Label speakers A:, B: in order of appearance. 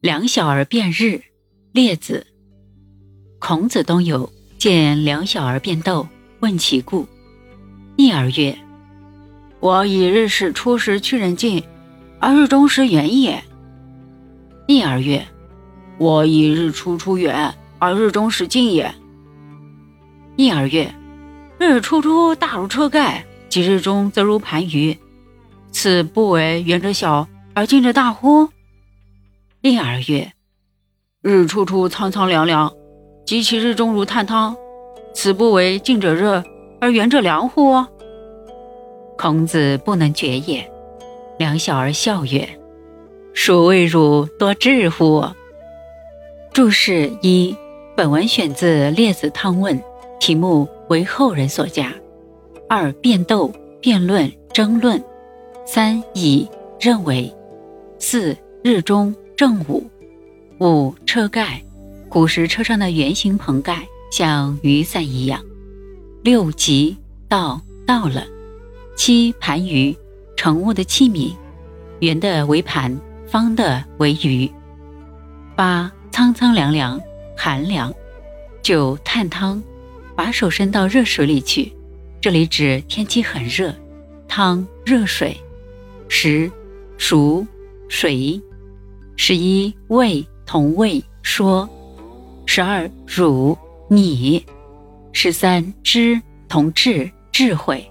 A: 两小儿辩日，列子。孔子东游，见两小儿辩斗，问其故。逆儿曰：“我以日始出时去人近，而日中时远也。”逆儿曰：“我以日出出远，而日中时近也。”逆儿曰：“日出出大如车盖，及日中则如盘盂，此不为远者小而近者大乎？”逆儿曰：“日出出苍苍凉凉，及其日中如炭汤，此不为近者热而远者凉乎？”孔子不能决也。两小儿笑曰：“孰谓汝多智乎？”注释一：本文选自《列子·汤问》，题目为后人所加。二：辩斗、辩论、争论。三：以认为。四：日中。正午，五车盖，古时车上的圆形棚盖像雨伞一样。六吉到到了。七盘盂，盛物的器皿，圆的为盘，方的为盂。八苍苍凉凉，寒凉。九炭汤，把手伸到热水里去，这里指天气很热。汤热水。十熟水。十一位同位说，十二汝你，十三知同智智慧。